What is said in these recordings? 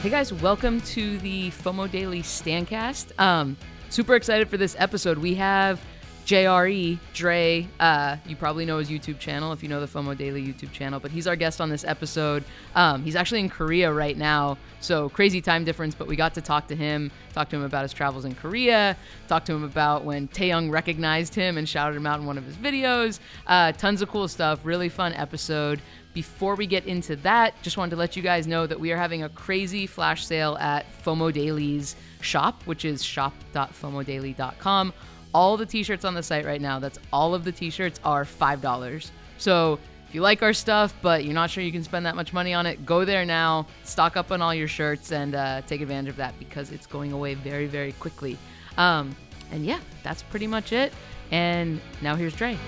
Hey guys, welcome to the FOMO Daily Stancast. Um, super excited for this episode. We have JRE, Dre. Uh, you probably know his YouTube channel if you know the FOMO Daily YouTube channel, but he's our guest on this episode. Um, he's actually in Korea right now, so crazy time difference, but we got to talk to him, talk to him about his travels in Korea, talk to him about when Taeyang recognized him and shouted him out in one of his videos. Uh, tons of cool stuff. Really fun episode. Before we get into that, just wanted to let you guys know that we are having a crazy flash sale at FOMO Daily's shop, which is shop.fomodaily.com. All the t-shirts on the site right now, that's all of the t-shirts are $5. So if you like our stuff, but you're not sure you can spend that much money on it, go there now, stock up on all your shirts, and uh, take advantage of that because it's going away very, very quickly. Um, and yeah, that's pretty much it. And now here's Dre.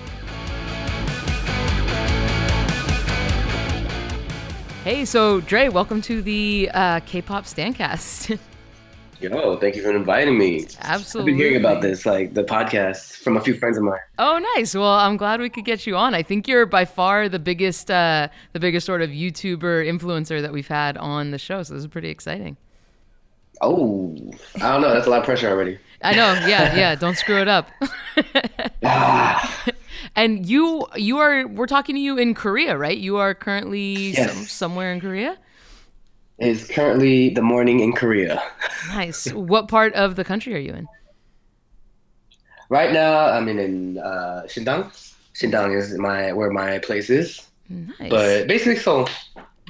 Hey, so Dre, welcome to the uh, K-pop Stancast. Yo, thank you for inviting me. Absolutely. I've been hearing about this, like the podcast, from a few friends of mine. Oh, nice. Well, I'm glad we could get you on. I think you're by far the biggest, uh, the biggest sort of YouTuber influencer that we've had on the show. So this is pretty exciting. Oh, I don't know. That's a lot of pressure already. I know. Yeah, yeah. Don't screw it up. Ah, and you, you are. We're talking to you in Korea, right? You are currently Yes. some, somewhere in Korea. it's currently the morning in Korea. Nice. what part of the country are you in? Right now, I'm in, in uh, Shindang. Shindang is my where my place is, Nice. but basically, so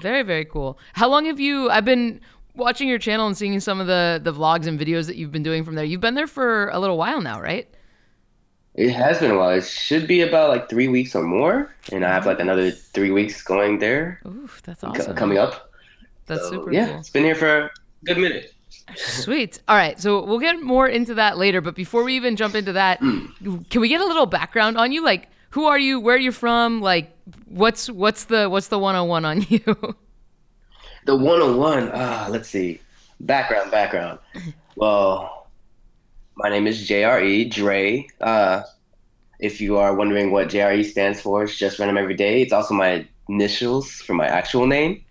Very, very cool. How long have you? I've been watching your channel and seeing some of the the vlogs and videos that you've been doing from there. You've been there for a little while now, right? It has been a while. It should be about like three weeks or more, and I have like another three weeks going there Oof, that's awesome. coming up. That's So, super yeah, cool. it's been here for a good minute. Sweet. All right, so we'll get more into that later. But before we even jump into that, can we get a little background on you? Like, who are you? Where are you from? Like, what's what's the what's the 101 on you? The 101. Ah, let's see. Background, background. Well, my name is JRE, Dre. Uh, if you are wondering what JRE stands for, it's just random every day. It's also my initials for my actual name.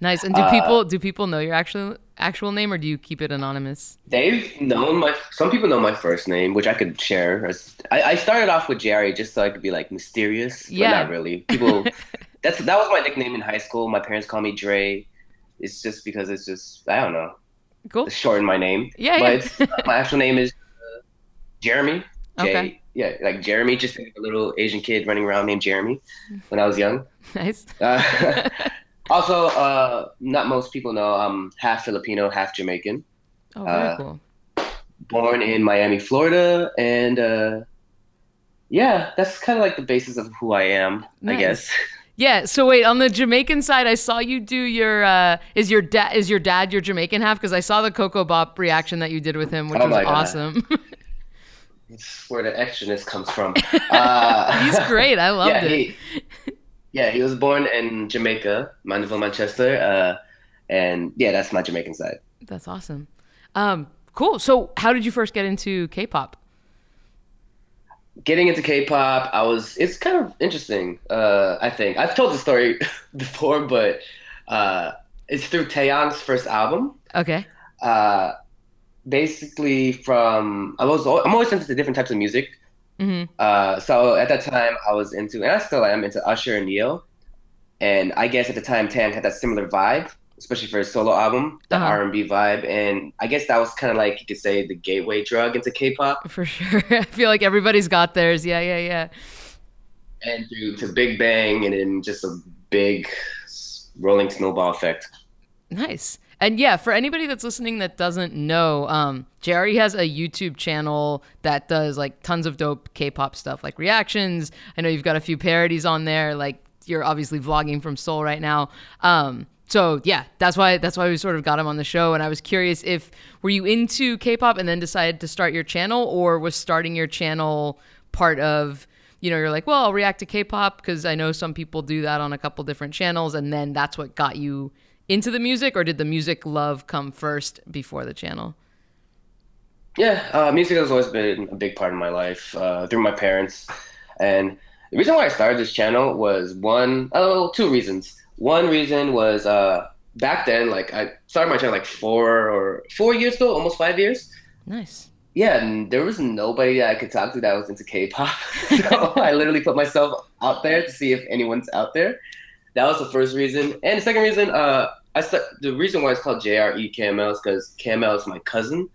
nice. And do Uh, people do people know your actual actual name, or do you keep it anonymous? They've known my. Some people know my first name, which I could share. as- I, I started off with JRE just so I could be like mysterious, Yeah. but not really. People. that's that was my nickname in high school. My parents call me Dre. It's just because it's just I don't know. Cool. shorten my name. Yeah, but yeah. my actual name is uh, Jeremy. J- Okay. Yeah, like Jeremy, just a little Asian kid running around named Jeremy when I was young. nice. Uh, also, uh, not most people know I'm half Filipino, half Jamaican. Oh, very Uh, cool. Born in Miami, Florida, and uh, yeah, that's kind of like the basis of who I am, I guess. Yeah. So wait, on the Jamaican side, I saw you do your. Uh, is your dad is your dad your Jamaican half? Because I saw the Ko Ko Bop reaction that you did with him, which Oh was God. awesome. It's where the extraness comes from. Uh, He's great. I loved yeah, it. He, yeah, he was born in Jamaica, Mandeville, Manchester, uh, and yeah, that's my Jamaican side. That's awesome. Um, cool. So, how did you first get into K-pop? Getting into K-pop, I was. It's kind of interesting. Uh, I think I've told the story before, but uh, it's through Taeyang's first album. Okay. Uh, basically, from I was I'm always into different types of music. hmm Uh, so at that time, I was into, and I still am into Usher and Ne-Yo. And I guess at the time, Tan had that similar vibe, especially for his solo album, the Uh-huh. R&B vibe. And I guess that was kind of like you could say the gateway drug into K-pop. For sure. I feel like everybody's got theirs. Yeah, yeah, yeah. And through to Big Bang, and then just a big rolling snowball effect. Nice. And yeah, for anybody that's listening that doesn't know, um, Jerry has a YouTube channel that does like tons of dope K-pop stuff, like reactions. I know you've got a few parodies on there. Like you're obviously vlogging from Seoul right now. Um, so yeah, that's why that's why we sort of got him on the show. And I was curious if were you into K-pop and then decided to start your channel, or was starting your channel part of you know you're like, well, I'll react to K-pop because I know some people do that on a couple different channels, and then that's what got you into the music, or did the music love come first before the channel? Yeah, uh, music has always been a big part of my life uh, through my parents. And the reason why I started this channel was one, oh, two reasons. One reason was uh, back then, like I started my channel like four or four years ago, almost five years. Nice. Yeah, and there was nobody that I could talk to that was into K-pop. so I literally put myself out there to see if anyone's out there. That was the first reason, and the second reason, uh, I st- the reason why it's called JRE KML is because KML is my cousin,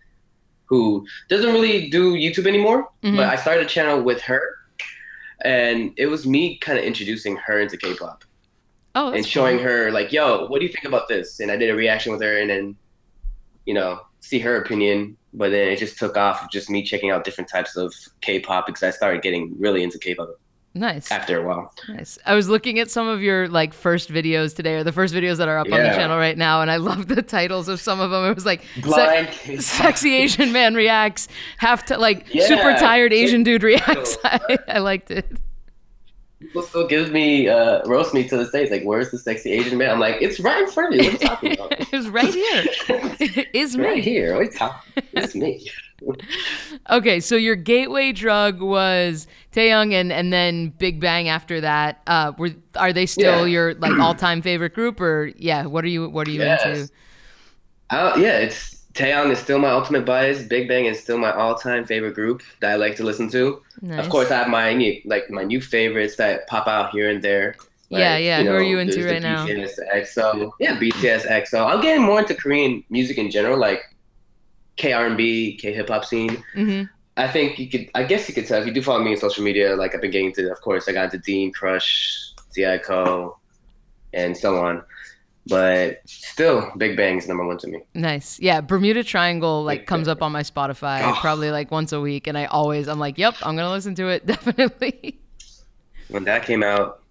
who doesn't really do YouTube anymore. Mhm. But I started a channel with her, and it was me kind of introducing her into K-pop Oh, and showing cool. her like, "Yo, what do you think about this?" And I did a reaction with her, and then, you know, see her opinion. But then it just took off of just me checking out different types of K-pop because I started getting really into K-pop Nice. after a while. Nice. I was looking at some of your like first videos today, or the first videos that are up on the channel right now, and I love the titles of some of them. It was like se- sexy Asian man reacts, half to like Yeah. super tired Asian dude reacts. I, I liked it. People still gives me uh, roast me to this day. It's like, "Where's the sexy Asian man?" I'm like, "It's right in front of you. What are you talking about?" it was right here. It's right here. What talking? It's me. Okay, so your gateway drug was Taeyang, and and then Big Bang after that. Uh, were are they still Yeah. your like all time favorite group, or yeah? What are you What are you Yes. into? Uh, yeah, it's Taeyang is still my ultimate bias. Big Bang is still my all-time favorite group that I like to listen to. Nice. Of course, I have my new, like my new favorites that pop out here and there. Yeah, Like, yeah. Who are you into right now? BTS EXO. Yeah, BTS EXO. I'm getting more into Korean music in general, like K R&B, K hip hop scene. hmm I think you could. I guess you could tell if you do follow me on social media. Like I've been getting to. Of course, I got into Dean, Crush, Zico, and so on. But still, Big Bang is number one to me. Nice. Yeah, Bermuda Triangle like Big comes fan. up on my Spotify Oh. probably like once a week and I always I'm like, "Yep, I'm going to listen to it definitely." When that came out,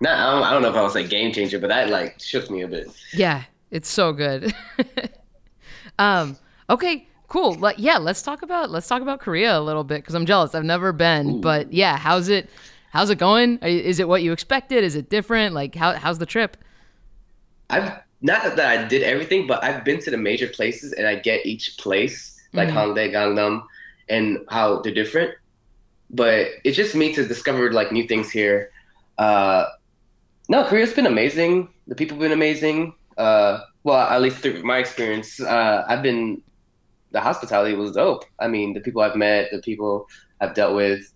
not. I don't, I don't know if I was like game changer, but that like shook me a bit. yeah, it's so good. um okay, cool. Let, yeah, let's talk about let's talk about Korea a little bit cuz I'm jealous. I've never been, Ooh. but yeah, how's it how's it going? Is it what you expected? Is it different? Like how how's the trip? I've not that I did everything, but I've been to the major places and I get each place, like Mhm. Hongdae, Gangnam, and how they're different. But it's just me to discover like new things here. Uh, no, Korea's been amazing. The people have been amazing. Uh, well, at least through my experience, uh, I've been. The hospitality was dope. I mean, the people I've met, the people I've dealt with,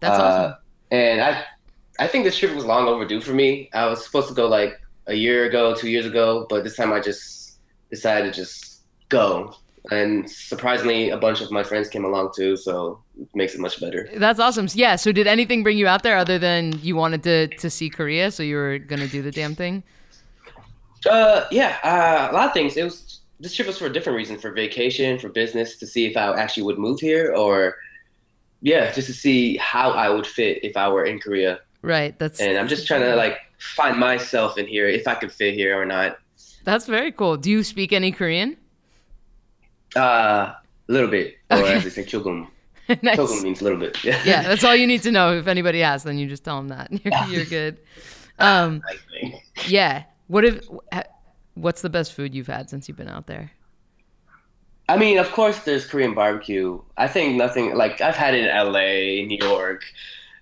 That's uh, awesome. and I, I think this trip was long overdue for me. I was supposed to go like a year ago, two years ago, but this time I just decided to just go. And surprisingly, a bunch of my friends came along too, so it makes it much better. That's awesome. Yeah, so did anything bring you out there other than you wanted to to see Korea, so you were going to do the damn thing? Uh, yeah, uh, a lot of things. It was this trip was for a different reason, for vacation, for business, to see if I actually would move here, or yeah, just to see how I would fit if I were in Korea. Right. That's And I'm just trying to like find myself in here, if I could fit here or not. That's very cool. Do you speak any Korean? Uh, a little bit, or Okay. as they say, chogum. nice. Chogum means a little bit. Yeah. Yeah, that's all you need to know. If anybody asks, then you just tell them that. You're, you're good. Um, yeah. What if? What's the best food you've had since you've been out there? I mean, of course, there's Korean barbecue. I think nothing like I've had it in LA, New York,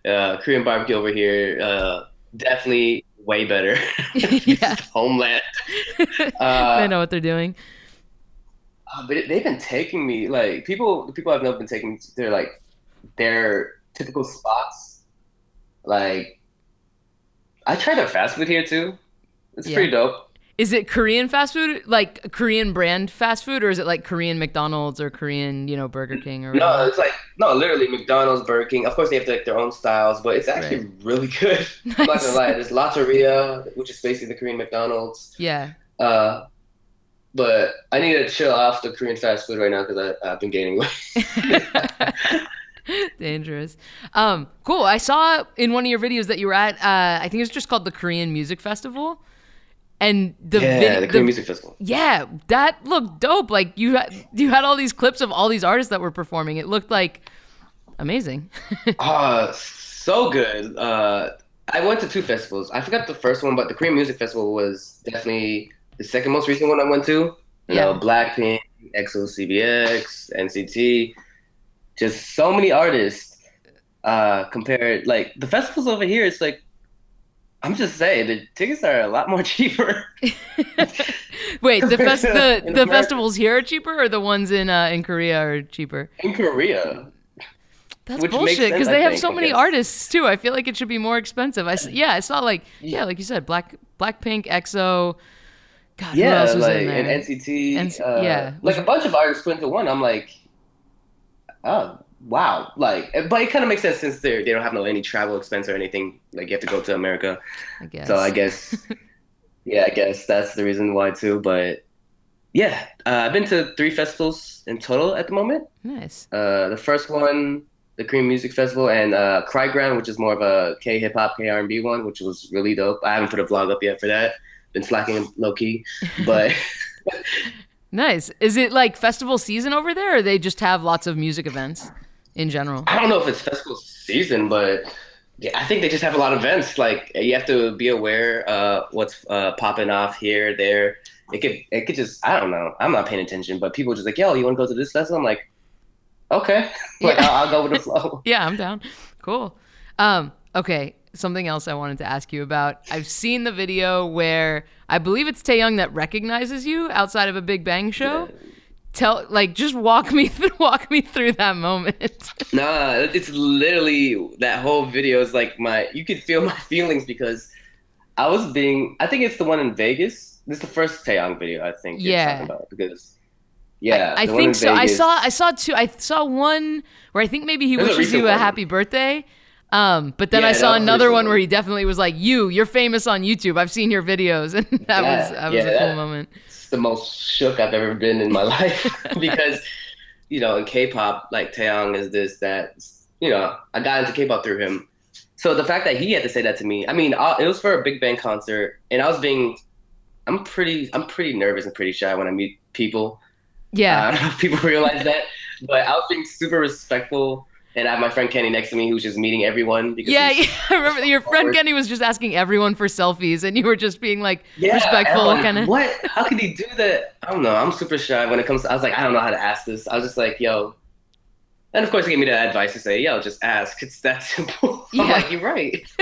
uh, Korean barbecue over here. Uh, definitely way better. Yeah. Homeland. they Uh, know what they're doing. uh, but it, they've been taking me like people. People I've known been taking. They're like their typical spots. Like I tried their fast food here too. It's Yeah. pretty dope. Is it Korean fast food, like Korean brand fast food, or is it like Korean McDonald's or Korean, you know, Burger King or No, whatever? it's like no, literally McDonald's, Burger King. Of course, they have like their own styles, but it's actually really good. I'm not gonna lie. There's Lotteria, which is basically the Korean McDonald's. Yeah. Uh, but I need to chill off the Korean fast food right now because I've been gaining weight. Dangerous. Um, cool. I saw in one of your videos that you were at. Uh, I think it's just called the Korean Music Festival, and the yeah, vid- the Korean Music Festival. Yeah, that looked dope. Like you had you had all these clips of all these artists that were performing. It looked like amazing. Ah, so good. Uh, I went to two festivals. I forgot the first one, but the Korean Music Festival was definitely the second most recent one I went to. You Yeah. know, Blackpink, EXO, CBX, NCT, just so many artists. Uh, compared like the festivals over here, it's like I'm just saying the tickets are a lot more cheaper. Wait, the fest- the, the festivals here are cheaper, or the ones in uh, in Korea are cheaper? in Korea. That's Which bullshit because I they have think, so many artists too. I feel like it should be more expensive. I yeah, I saw like yeah, like you said, Black Blackpink, EXO. God, who Yeah, else was like in there? and NCT. NC uh, yeah. like a bunch of artists put into one. I'm like, oh wow, like, but it kind of makes sense since they they don't have no any travel expense or anything. Like you have to go to America, I guess. so I guess, yeah, I guess that's the reason why too. But yeah, uh, I've been to three festivals in total at the moment. nice. Uh, the first one, the Korean Music Festival, and uh, Cry Ground, which is more of a K hip hop, K R and B one, which was really dope. I haven't put a vlog up yet for that. Been slacking low key, but Nice. Is it like festival season over there, or they just have lots of music events in general? I don't know if it's festival season, but yeah, I think they just have a lot of events. Like you have to be aware uh, what's uh, popping off here, there. It could, it could just, I don't know. I'm not paying attention, but people just like, yo, you want to go to this festival? I'm like, okay, like Yeah. I'll, I'll go with the flow. Yeah, I'm down. Cool. Um, okay, something else I wanted to ask you about. I've seen the video where I believe it's Taeyang that recognizes you outside of a Big Bang show. Tell like just walk me through walk me through that moment. Nah, it's literally that whole video is like my. You could feel my feelings because I was being. I think it's the one in Vegas. This is the first Taeyang video I think. you're Yeah. talking about because. Yeah, I in think so. I saw I saw two I saw one where I think maybe he There's wishes you a one. happy birthday. Um, but then Yeah, I saw another one where he definitely was like, "You, you're famous on YouTube. I've seen your videos," and that Yeah, was that was yeah, a cool that- moment. The most shook I've ever been in my life because, you know, in K-pop, like Taeyang is this that. You know, I got into K-pop through him. So the fact that he had to say that to me, I mean, I, it was for a Big Bang concert, and I was being, I'm pretty, I'm pretty nervous and pretty shy when I meet people. Yeah. I don't know if people realize that, but I was being super respectful, and I have my friend Kenny next to me who's just meeting everyone because Yeah, yeah, I remember your friend forward. Kenny was just asking everyone for selfies, and you were just being like Yeah, respectful, like, kind of. What? How could he do that? I don't know. I'm super shy when it comes. to I was like, I don't know how to ask this. I was just like, yo. And of course, he gave me the advice to say, yo, just ask. It's that simple. Yeah. I'm like, you're right.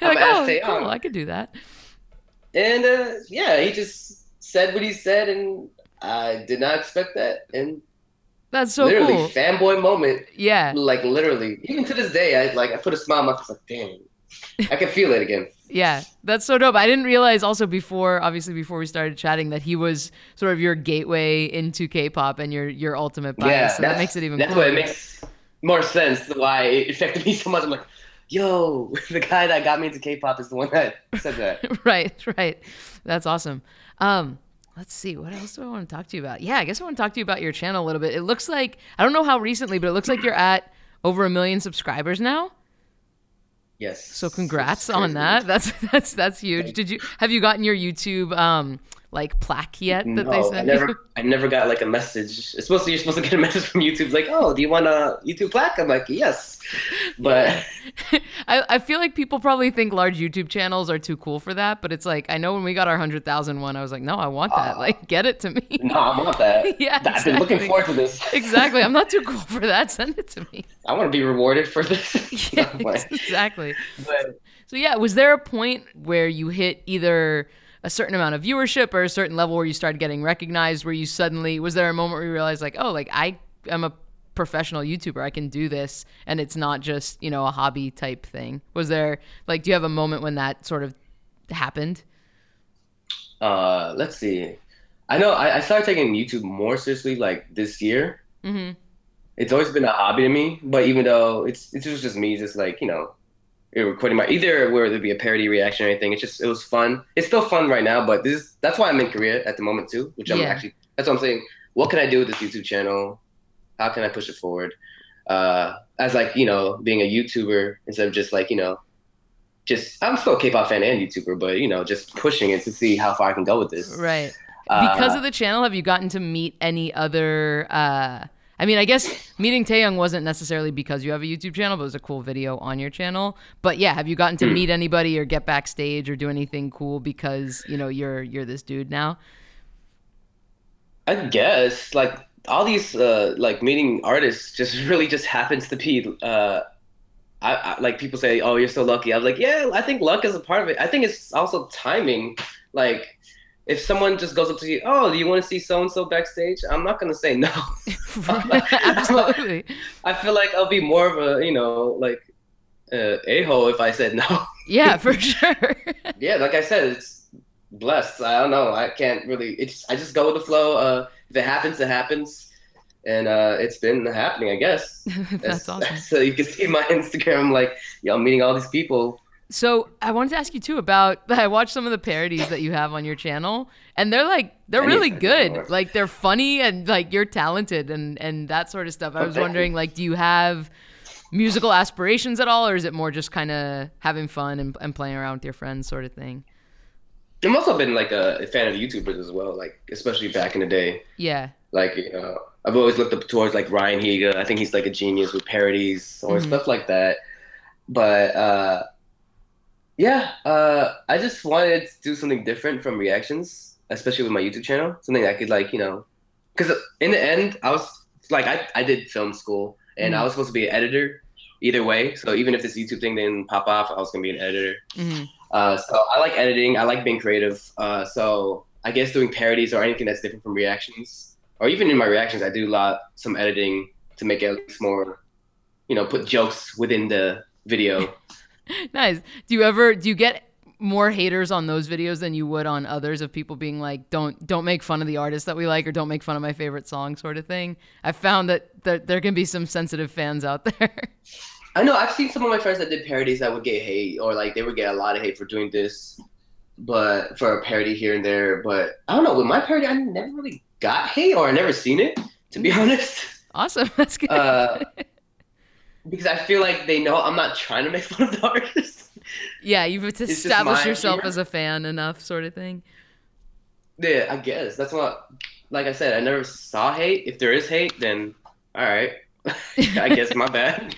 You're like, I'm oh, asked Taeyang. cool, I could do that. And uh, yeah, he just said what he said, and I did not expect that. And That's so literally, cool. fanboy moment. Yeah, Like literally, even to this day, I like I put a smile on my face. Like, damn, I can feel it again. yeah, that's so dope. I didn't realize also before, obviously before we started chatting, that he was sort of your gateway into K-pop and your your ultimate bias. yeah, so that makes it even That's cooler. why it makes more sense why it affected me so much. I'm like, yo, the guy that got me into K-pop is the one that said that. right, right. That's awesome. Um, let's see. What else do I want to talk to you about? Yeah, I guess I want to talk to you about your channel a little bit. It looks like I don't know how recently, but it looks like you're at over a million subscribers now. Yes. So congrats on that. That's that's that's huge. Did you have you gotten your YouTube um like plaque yet that they No, sent I never, you? I never got like a message. It's supposed to, you're supposed to get a message from YouTube, like, oh, do you want a YouTube plaque? I'm like, yes, but I, I feel like people probably think large YouTube channels are too cool for that, but it's like I know when we got our hundred thousand one, I was like, no, I want that. Aw. like, get it to me. no, I want that. Yeah, I've been looking forward to this. exactly. I'm not too cool for that. Send it to me. I want to be rewarded for this. Yeah, No, exactly. but So yeah, was there a point where you hit either a certain amount of viewership or a certain level where you started getting recognized where you suddenly was there a moment where you realized like, oh, like I am a professional YouTuber. I can do this and it's not just, you know, a hobby type thing. Was there like do you have a moment when that sort of happened? uh, let's see. I know I, I started taking YouTube more seriously like this year. Mm-hmm. It's always been a hobby to me, but even though it's it's was just me, just like you know, recording my either where there'd be a parody reaction or anything. It's just it was fun. It's still fun right now, but this is that's why I'm in Korea at the moment too. Which I'm Yeah. actually that's what I'm saying. What can I do with this YouTube channel? How can I push it forward? Uh, as like you know, being a YouTuber instead of just like you know, just I'm still a K-pop fan and YouTuber, but you know, just pushing it to see how far I can go with this. Right. Uh, Because of the channel, have you gotten to meet any other uh I mean, I guess meeting Taeyang wasn't necessarily because you have a YouTube channel, but it was a cool video on your channel. But yeah, have you gotten to Hmm. meet anybody or get backstage or do anything cool because, you know, you're you're this dude now? I guess like all these uh like meeting artists just really just happens to be uh I, I like people say, "Oh, you're so lucky." I'm like, yeah, I think luck is a part of it. I think it's also timing. Like, if someone just goes up to you, "Oh, do you want to see so and so backstage?" I'm not gonna say no. Absolutely. I feel like I'll be more of a, you know, like uh, a hole if I said no. Yeah, for sure. yeah, like I said, it's blessed. I don't know. I can't really. It's I just go with the flow. Uh, if it happens, it happens and uh, it's been happening, I guess. That's awesome. So you can see my Instagram, like, yo, I'm meeting all these people. So I wanted to ask you too about. I watched some of the parodies that you have on your channel, and they're like they're really good. Like they're funny and like you're talented and and that sort of stuff. I was wondering, like, do you have musical aspirations at all, or is it more just kind of having fun and, and playing around with your friends, sort of thing? I'm also been like a, fan of YouTubers as well, like especially back in the day. Yeah. Like you know, I've always looked up towards like Ryan Higa. I think he's like a genius with parodies or mm-hmm. stuff like that. But uh, yeah, uh, I just wanted to do something different from reactions, especially with my YouTube channel. Something I could like, you know, because in the end, I was like, I, I did film school and mm-hmm. I was supposed to be an editor either way. So even if this YouTube thing didn't pop off, I was gonna be an editor. Mm-hmm. Uh, so I like editing. I like being creative. Uh, so I guess doing parodies or anything that's different from reactions or even in my reactions, I do a lot some editing to make it more, you know, put jokes within the video. nice. Do you ever do you get more haters on those videos than you would on others of people being like, don't don't make fun of the artist that we like or don't make fun of my favorite song, sort of thing. I found that there, there can be some sensitive fans out there. I know I've seen some of my friends that did parodies that would get hate or like they would get a lot of hate for doing this, but for a parody here and there. But I don't know with my parody, I never really got hate or I never seen it, to be honest. Awesome. That's good. Uh, because I feel like they know I'm not trying to make fun of the artist. Yeah, you've established yourself as a fan enough, sort of thing. Yeah, I guess that's what. Like I said, I never saw hate. If there is hate, then all right. I guess my bad.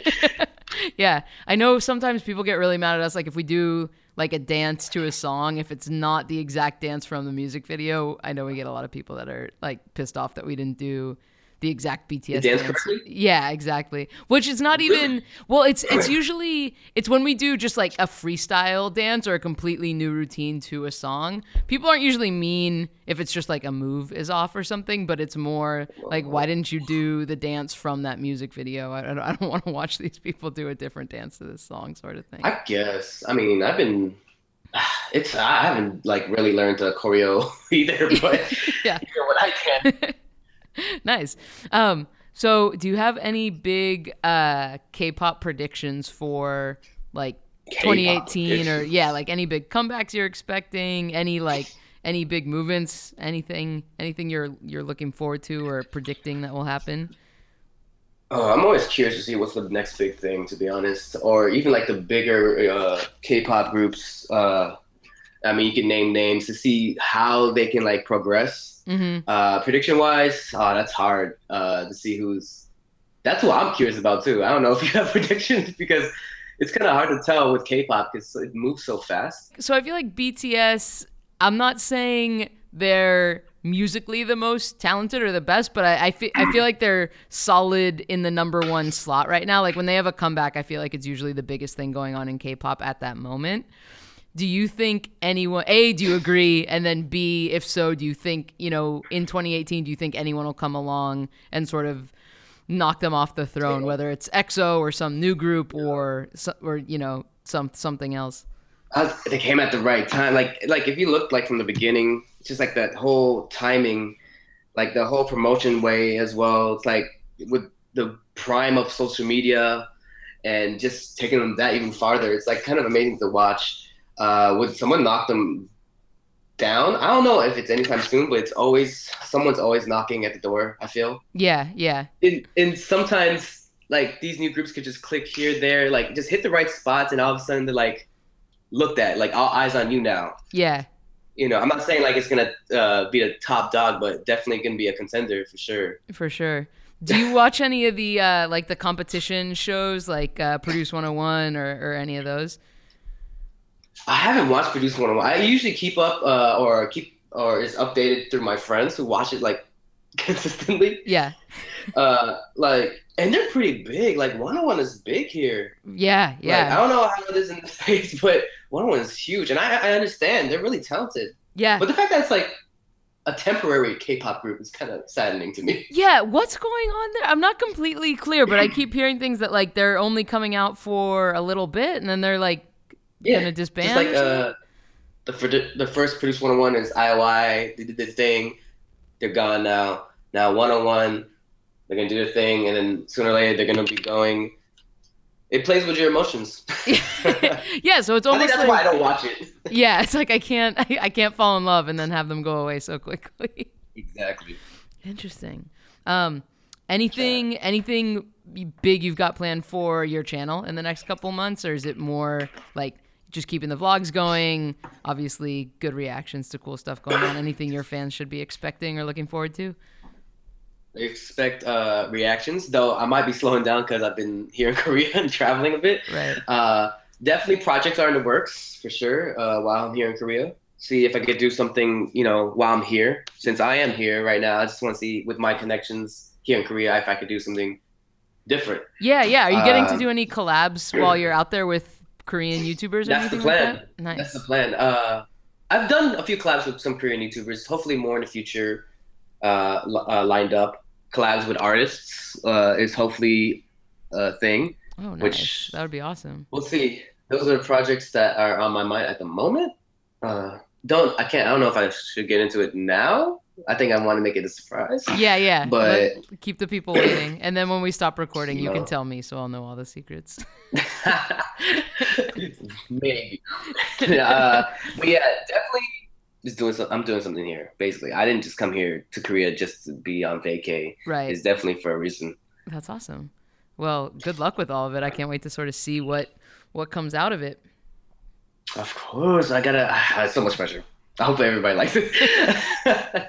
yeah, I know sometimes people get really mad at us. Like if we do like a dance to a song if it's not the exact dance from the music video. I know we get a lot of people that are like pissed off that we didn't do the exact BTS dance. dance. Yeah, exactly. Which is not even well. It's it's usually it's when we do just like a freestyle dance or a completely new routine to a song. People aren't usually mean if it's just like a move is off or something, but it's more like why didn't you do the dance from that music video? I don't, I don't want to watch these people do a different dance to this song, sort of thing. I guess. I mean, I've been it's I haven't like really learned to choreo either, but yeah, you know what I can. nice. Um, so, do you have any big uh, K-pop predictions for like K-pop 2018 or yeah, like any big comebacks you're expecting? Any like any big movements? Anything? Anything you're you're looking forward to or predicting that will happen? Oh, I'm always curious to see what's the next big thing, to be honest, or even like the bigger uh, K-pop groups. Uh, I mean, you can name names to see how they can like progress Mm-hmm. Uh, prediction wise, oh, that's hard uh, to see who's. That's what I'm curious about too. I don't know if you have predictions because it's kind of hard to tell with K-pop because it moves so fast. So I feel like BTS. I'm not saying they're musically the most talented or the best, but I, I, feel, I feel like they're solid in the number one slot right now. Like when they have a comeback, I feel like it's usually the biggest thing going on in K-pop at that moment do you think anyone a do you agree? And then b if so do you think you know in 2018 do you think anyone will come along and sort of knock them off the throne whether it's exo or some new group or or you know some something else? I, they came at the right time. Like like if you look like from the beginning it's just like that whole timing like the whole promotion way as well. It's like with the prime of social media and just taking them that even farther it's like kind of amazing to watch uh, would someone knock them down? I don't know if it's anytime soon, but it's always someone's always knocking at the door. I feel. Yeah, yeah. And, and sometimes like these new groups could just click here, there, like just hit the right spots, and all of a sudden they're like looked at, like all eyes on you now. Yeah. You know, I'm not saying like it's gonna uh, be the top dog, but definitely gonna be a contender for sure. For sure. Do you watch any of the uh, like the competition shows, like uh, Produce 101 or, or any of those? I haven't watched Produce 101. I usually keep up uh, or keep or is updated through my friends who watch it like consistently. Yeah. uh, like and they're pretty big. Like Wanna One is big here. Yeah, Like, I don't know how it is in the states, but Wanna One is huge, and I, I understand they're really talented. yeah. But the fact that it's like a temporary K-pop group is kind of saddening to me. Yeah, what's going on there? I'm not completely clear, but I keep hearing things that like they're only coming out for a little bit and then they're like Yeah, gonna disband. just like uh, the the first Produce 101 is IOI. They did their thing. They're gone now. Now Wanna One, they're gonna do their thing, and then sooner or later they're gonna be going. It plays with your emotions. yeah, so it's I think almost that's like why I don't watch it. yeah, it's like I can't I, I can't fall in love and then have them go away so quickly. exactly. Interesting. Um, anything anything big you've got planned for your channel in the next couple months, or is it more like just keeping the vlogs going? Obviously, good reactions to cool stuff going on. Anything your fans should be expecting or looking forward to? Expect uh, reactions, though I might be slowing down because I've been here in Korea and traveling a bit. Right. Uh, definitely projects are in the works for sure uh, while I'm here in Korea. See if I could do something, you know, while I'm here. Since I am here right now, I just want to see with my connections here in Korea if I could do something different. Yeah, yeah. Are you getting to Um, do any collabs while you're out there with Korean YouTubers or That's the anything plan. like that? Nice. That's the plan. Uh, I've done a few collabs with some Korean YouTubers. Hopefully, more in the future uh, uh, lined up. Collabs with artists uh, is hopefully a thing. oh, nice. which- that would be awesome. We'll see. Those are the projects that are on my mind at the moment. Uh, don't I can't I don't know if I should get into it now. I think I want to make it a surprise. Yeah, yeah. But- Let- keep the people waiting, and then when we stop recording, you can tell me, so I'll know all the secrets. Maybe. uh, but yeah, definitely just doing some, I'm doing something here. Basically, I didn't just come here to Korea just to be on vacay. Right. It's definitely for a reason. That's awesome. Well, good luck with all of it. I can't wait to sort of see what what comes out of it. Of course, I gotta. It's so much pressure. I hope everybody likes it.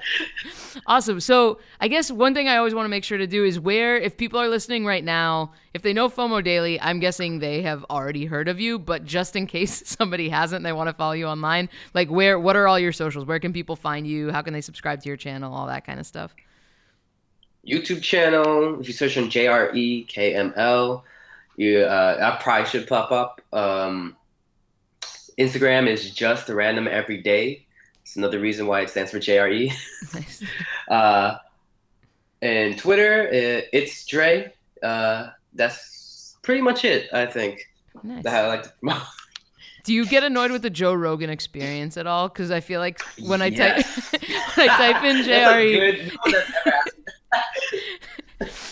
Awesome. So I guess one thing I always want to make sure to do is where if people are listening right now, if they know FOMO Daily, I'm guessing they have already heard of you. But just in case somebody hasn't, they want to follow you online. Like where? What are all your socials? Where can people find you? How can they subscribe to your channel? All that kind of stuff. YouTube channel. If you search on J R E K M L, you uh, that probably should pop up. Um, Instagram is just random every day. It's another reason why it stands for J R E. Nice. Uh, and Twitter, uh, it's Dre. Uh, that's pretty much it. I think nice. that I like to promote. Do you get annoyed with the Joe Rogan experience at all? Because I feel like when I type when I type in JRE,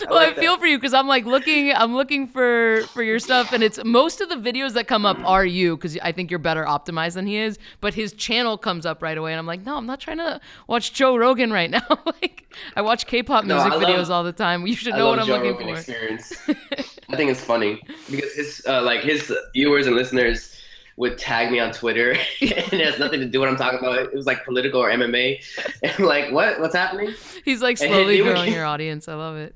well, I like that. feel for you because I'm like looking, I'm looking for for your stuff, and it's most of the videos that come up are you because I think you're better optimized than he is. But his channel comes up right away, and I'm like, no, I'm not trying to watch Joe Rogan right now. like I watch K-pop No, music love- videos all the time. You should know what I'm Joe looking Rogan for. Experience. I think it's funny because his uh, like his viewers and listeners would tag me on Twitter, and it has nothing to do with what I'm talking about. It was like political or MMA, and I'm like, what? What's happening? He's like slowly would growing your audience. I love it.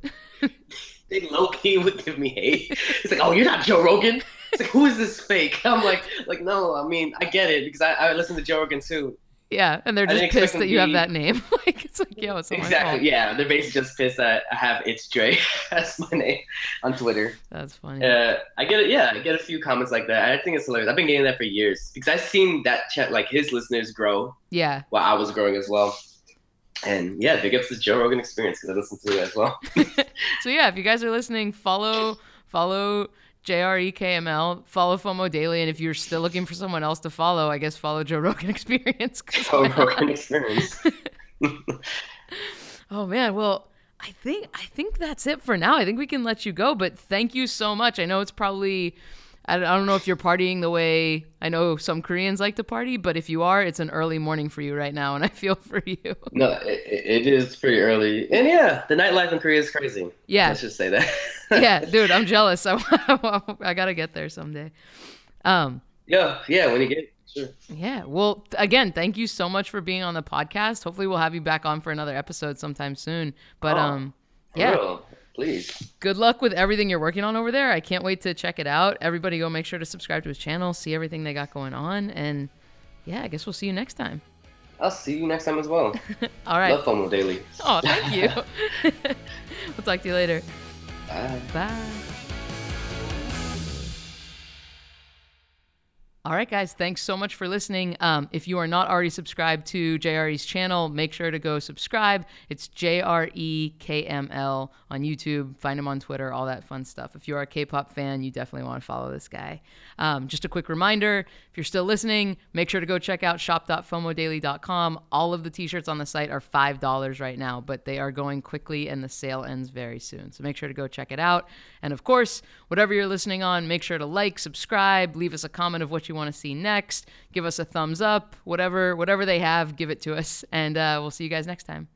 They low key would give me hate. It's like, oh, you're not Joe Rogan. It's like, who is this fake? I'm like, like no. I mean, I get it because I, I listen to Joe Rogan too. Yeah, and they're just pissed that you have that name. like it's like, yo, it's. Exactly. Yeah, they're basically just pissed that I have it's Dre. That's my name on Twitter. That's funny. Uh, I get it. Yeah, I get a few comments like that. I think it's hilarious. I've been getting that for years because I've seen that chat, like his listeners grow Yeah. while I was growing as well. And yeah, big ups to Joe Rogan Experience because I listen to it as well. So yeah, if you guys are listening, follow follow JREKML, follow FOMO Daily, and if you're still looking for someone else to follow, I guess follow Joe Rogan Experience. Joe Rogan Experience. oh man, well, I think I think that's it for now. I think we can let you go, but thank you so much. I know it's probably I don't- know if you're partying the way I know some Koreans like to party, but if you are, it's an early morning for you right now, and I feel for you. no, it, it is pretty early. And yeah, the nightlife in Korea is crazy. Yeah, Let's just say that. yeah, dude, I'm jealous. I, I gotta get there someday. Um, yeah, yeah, when you get sure. yeah. Well, again, thank you so much for being on the podcast. Hopefully, we'll have you back on for another episode sometime soon. But Oh, um, yeah, real, please. good luck with everything you're working on over there. I can't wait to check it out. Everybody, go make sure to subscribe to his channel, see everything they got going on, and yeah, I guess we'll see you next time. I'll see you next time as well. All right. Love FOMO Daily. Oh, thank you. we'll talk to you later. Bye. Bye. All right, guys, thanks so much for listening. Um, if you are not already subscribed to JRE's channel, make sure to go subscribe. It's JREKML on YouTube. Find him on Twitter, all that fun stuff. If you are a K pop fan, you definitely want to follow this guy. Um, just a quick reminder if you're still listening, make sure to go check out shop.fomodaily.com. All of the t shirts on the site are $5 right now, but they are going quickly and the sale ends very soon. So make sure to go check it out. And of course, whatever you're listening on, make sure to like, subscribe, leave us a comment of what you want to see next. Give us a thumbs up, whatever whatever they have, give it to us, and uh, we'll see you guys next time.